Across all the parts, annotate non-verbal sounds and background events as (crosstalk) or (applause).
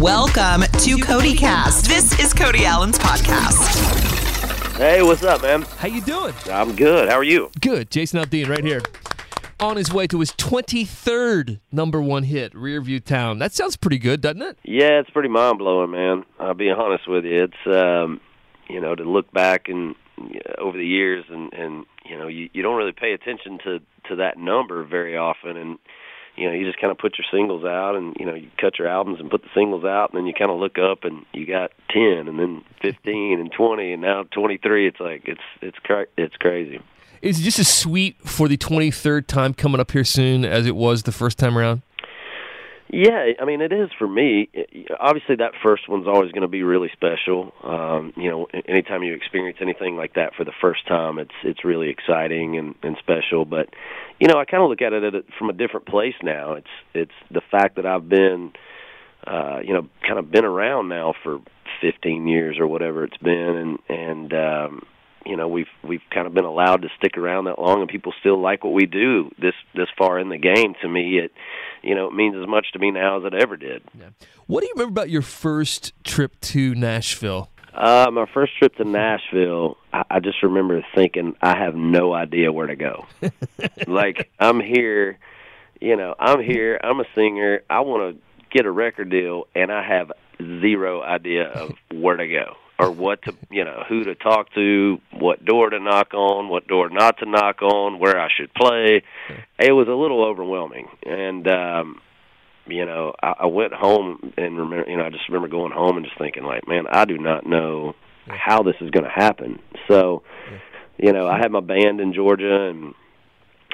Welcome to Cody Cast. This is Cody Alan's podcast. Hey, what's up, man? How you doing? I'm good. How are you? Good. Jason Aldean right here. On his way to his 23rd number one hit, Rearview Town. That sounds pretty good, doesn't it? Yeah, it's pretty mind blowing, man. I'll be honest with you. It's um, you know to look back and uh, over the years, and and you know you, you don't really pay attention to to that number very often, and you know you just kind of put your singles out, and you know you cut your albums and put the singles out, and then you kind of look up and you got ten, and then fifteen, and twenty, and now twenty three. It's like it's it's cra- it's crazy. Is it just as sweet for the 23rd time coming up here soon as it was the first time around? Yeah, I mean it is for me. Obviously, that first one's always going to be really special. Um, you know, anytime you experience anything like that for the first time, it's it's really exciting and, and special. But you know, I kind of look at it from a different place now. It's it's the fact that I've been, uh, you know, kind of been around now for 15 years or whatever it's been, and and um, you know we've we've kind of been allowed to stick around that long and people still like what we do this this far in the game. To me it you know it means as much to me now as it ever did. Yeah. what do you remember about your first trip to nashville? Uh my first trip to nashville i, I just remember thinking i have no idea where to go. (laughs) Like i'm here you know i'm here i'm a singer i want to get a record deal and i have zero idea of where to go or what to you know who to talk to, what door to knock on, what door not to knock on, where I should play. It was a little overwhelming, and um, you know I, I went home and remember you know I just remember going home and just thinking like, man, I do not know how this is going to happen. So, you know, I had my band in Georgia and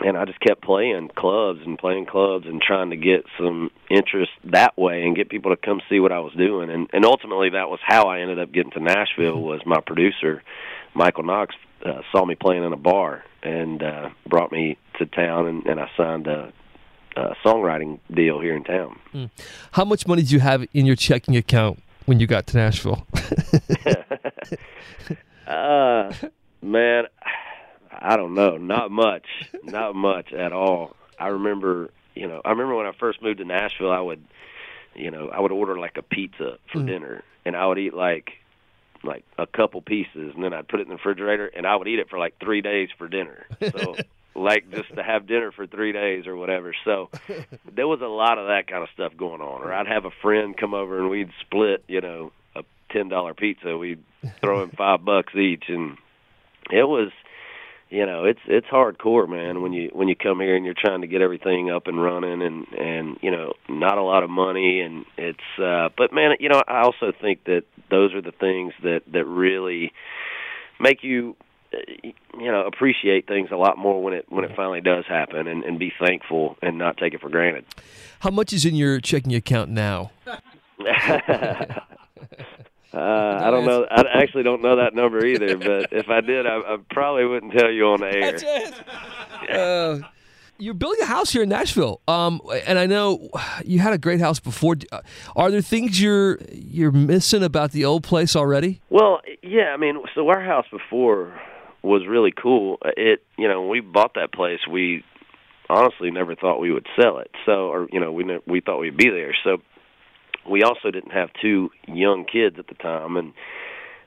and I just kept playing clubs and playing clubs and trying to get some interest that way and get people to come see what I was doing and and ultimately that was how I ended up getting to Nashville was my producer Michael Knox uh, saw me playing in a bar and uh brought me to town and, and I signed a, a songwriting deal here in town. Mm. How much money did you have in your checking account when you got to Nashville? (laughs) (laughs) uh man I don't know, not much, not much at all. I remember, you know, I remember when I first moved to Nashville, I would, you know, I would order like a pizza for mm. dinner, and I would eat like, like a couple pieces, and then I'd put it in the refrigerator, and I would eat it for like three days for dinner. So, (laughs) like just to have dinner for three days or whatever. So, there was a lot of that kind of stuff going on. Or I'd have a friend come over, and we'd split, you know, a ten dollar pizza. We'd throw in (laughs) five bucks each, and it was you know it's it's hardcore man when you when you come here and you're trying to get everything up and running and and you know not a lot of money and it's uh but man you know I also think that those are the things that that really make you uh, you know appreciate things a lot more when it when it finally does happen and and be thankful and not take it for granted. How much is in your checking account now (laughs) (laughs) Uh, (laughs) I don't know. I actually don't know that number either. But (laughs) if I did, I, I probably wouldn't tell you on the air. That's it. (laughs) Uh, you're building a house here in Nashville, um, and I know you had a great house before. Uh, are there things you're you're missing about the old place already? Well, yeah. I mean, so our house before was really cool. It, you know, when we bought that place, we honestly never thought we would sell it. So, or you know, we ne- we thought we'd be there. So we also didn't have two young kids at the time and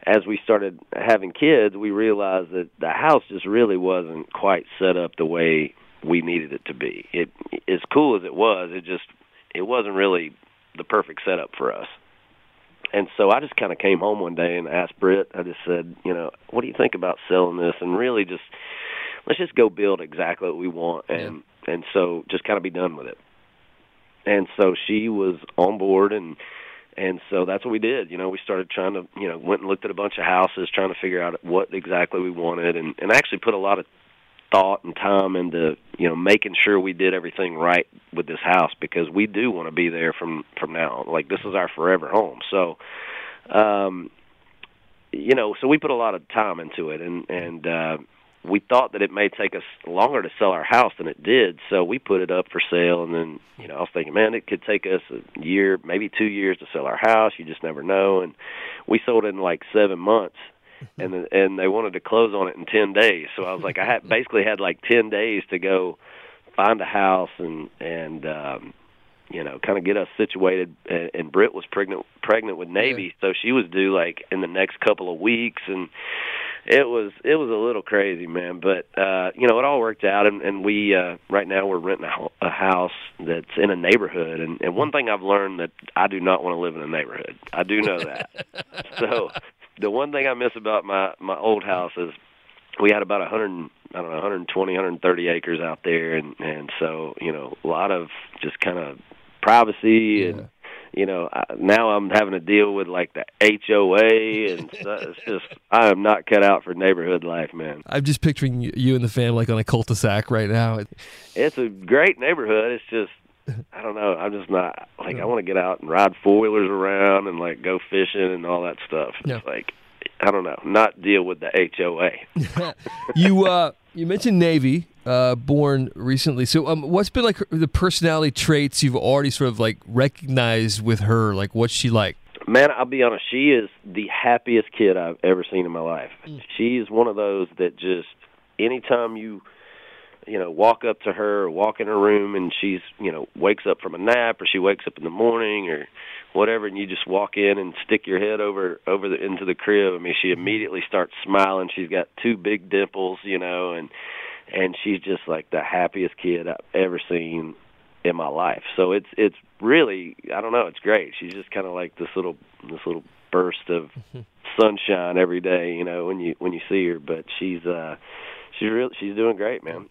as we started having kids we realized that the house just really wasn't quite set up the way we needed it to be it as cool as it was it just it wasn't really the perfect setup for us and so I just kind of came home one day and asked Britt. I just said, you know, what do you think about selling this? And really, just let's just go build exactly what we want, and yeah. and so just kind of be done with it and so she was on board and and so that's what we did. You know we started trying to you know went and looked at a bunch of houses trying to figure out what exactly we wanted and and actually put a lot of thought and time into you know making sure we did everything right with this house because we do want to be there from from now like this is our forever home. So um you know so we put a lot of time into it and and uh we thought that it may take us longer to sell our house than it did, so we put it up for sale. And then, you know, I was thinking, man, it could take us a year, maybe two years to sell our house. You just never know. And we sold it in like seven months, and and they wanted to close on it in ten days. So I was like, I had basically had like ten days to go find a house and and um, you know, kind of get us situated. And, and Britt was pregnant pregnant with Navy, so she was due like in the next couple of weeks, and it was it was a little crazy, man. But uh, you know, it all worked out, and, and we uh, right now we're renting a, a house that's in a neighborhood. And, and one thing I've learned that I do not want to live in a neighborhood. I do know that. (laughs) so the one thing I miss about my my old house is we had about a hundred I don't know 120 130 acres out there, and and so you know a lot of just kind of privacy and. You know, I, now I'm having to deal with like the HOA, and (laughs) stuff. it's just I am not cut out for neighborhood life, man. I'm just picturing you and the family like on a cul-de-sac right now. It's a great neighborhood. It's just (laughs) I don't know. I'm just not like I want to get out and ride four wheelers around and like go fishing and all that stuff. It's Yeah. like I don't know, not deal with the HOA. (laughs) you uh, you mentioned Navy, uh, born recently. So, um, what's been like the personality traits you've already sort of like recognized with her? Like, what's she like? Man, I'll be honest. She is the happiest kid I've ever seen in my life. She is one of those that just anytime you you know walk up to her or walk in her room and she's you know wakes up from a nap or she wakes up in the morning or whatever and you just walk in and stick your head over over the into the crib. I mean, she immediately starts smiling. She's got two big dimples, you know, and and she's just like the happiest kid I've ever seen in my life. So it's it's really I don't know, it's great. She's just kind of like this little this little burst of sunshine every day, you know, when you when you see her, but she's uh she's real she's doing great, man.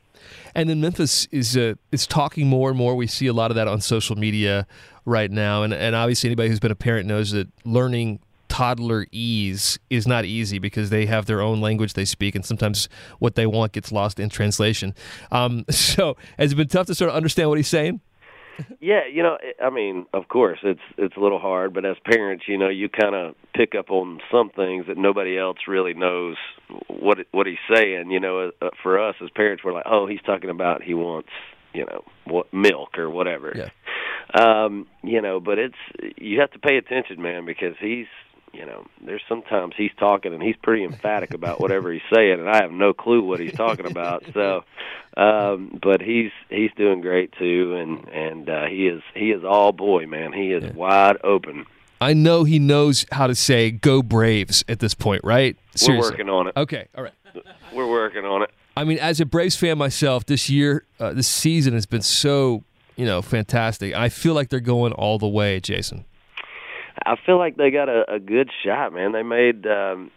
And then Memphis is uh, is talking more and more. We see a lot of that on social media right now, and and obviously anybody who's been a parent knows that learning toddler ease is not easy because they have their own language they speak, and sometimes what they want gets lost in translation. Um, (laughs) so has it been tough to sort of understand what he's saying? Yeah, you know, I mean, of course, it's it's a little hard, but as parents, you know, you kind of pick up on some things that nobody else really knows what what he's saying. You know, uh, for us as parents, we're like, oh, he's talking about he wants, you know, what milk or whatever. Yeah. Um, you know, but it's you have to pay attention, man, because he's you know, there's sometimes he's talking and he's pretty emphatic about whatever he's saying, and I have no clue what he's talking about. So, um, but he's he's doing great too, and and uh, he is he is all boy, man. He is wide open. I know he knows how to say "Go Braves" at this point, right? Seriously. We're working on it. Okay, all right. We're working on it. I mean, as a Braves fan myself, this year, uh, this season has been so you know fantastic. I feel like they're going all the way, Jason. I feel like they got a, a good shot, man. They made um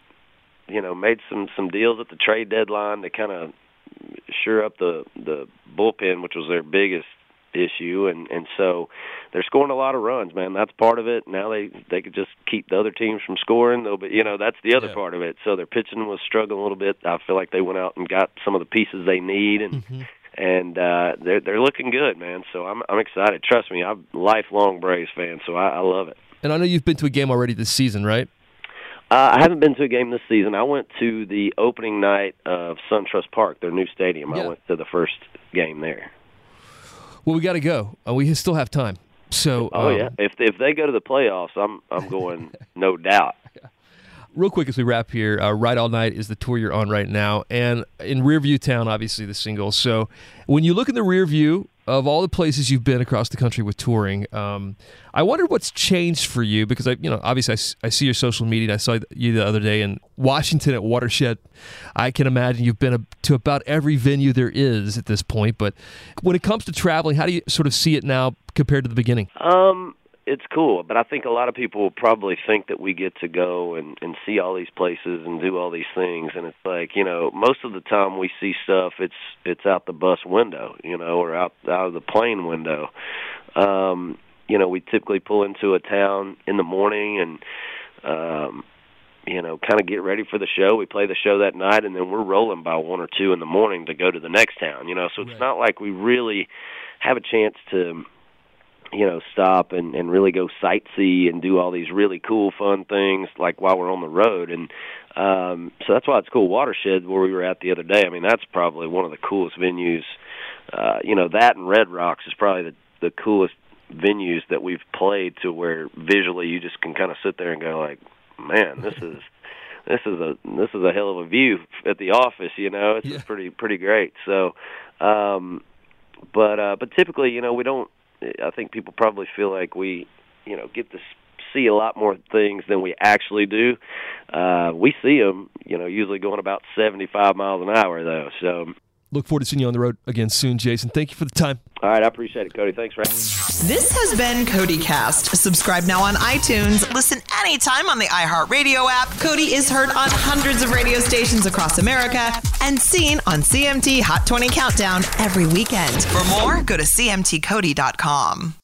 you know, made some some deals at the trade deadline to kind of sure up the the bullpen, which was their biggest issue and and so they're scoring a lot of runs, man. That's part of it. Now they they could just keep the other teams from scoring, though. But you know that's the other Yeah. part of it. So their pitching was struggling a little bit. I feel like they went out and got some of the pieces they need, and and uh, they're they're looking good, man. So I'm I'm excited. Trust me, I'm a lifelong Braves fan, so I, I love it. And I know you've been to a game already this season, right? Uh, I haven't been to a game this season. I went to the opening night of SunTrust Park, their new stadium. Yeah. I went to the first game there. Well, we got to go. Uh, we still have time. So, Oh um, yeah, if if they go to the playoffs, I'm I'm going (laughs) no doubt. real quick as we wrap here, uh, Ride All Night is the tour you're on right now, and in Rearview Town, obviously the single. So, when you look in the rear view of all the places you've been across the country with touring, um, I wonder what's changed for you because I, you know, obviously I see your social media. And I saw you the other day in Washington at Watershed. I can imagine you've been a, to about every venue there is at this point. But when it comes to traveling, how do you sort of see it now compared to the beginning? Um, it's cool, but I think a lot of people will probably think that we get to go and and see all these places and do all these things, and it's like you know, most of the time we see stuff. It's it's out the bus window, you know, or out out of the plane window. Um, you know, we typically pull into a town in the morning and. um you know, kind of get ready for the show. We play the show that night, and then we're rolling by one or two in the morning to go to the next town. You know, so it's Right. not like we really have a chance to, you know, stop and and really go sightsee and do all these really cool, fun things like while we're on the road. And um, so that's why it's cool. Watershed, where we were at the other day. I mean, that's probably one of the coolest venues. Uh, you know, that and Red Rocks is probably the the coolest venues that we've played to where visually you just can kind of sit there and go like man, this is (laughs) this is a this is a hell of a view at the office. You know, it's Yeah. pretty pretty great. So, um, but uh, but typically, you know, we don't I think people probably feel like we, you know, get to see a lot more things than we actually do. Uh, we see them, you know, usually going about 75 miles an hour, though. So look forward to seeing you on the road again soon, Jason. Thank you for the time. All right, I appreciate it, Cody. Thanks for. This has been Cody Cast. Subscribe now on iTunes. Listen anytime on the iHeartRadio app. Cody is heard on hundreds of radio stations across America and seen on CMT Hot 20 Countdown every weekend. For more, go to CMTCody.com.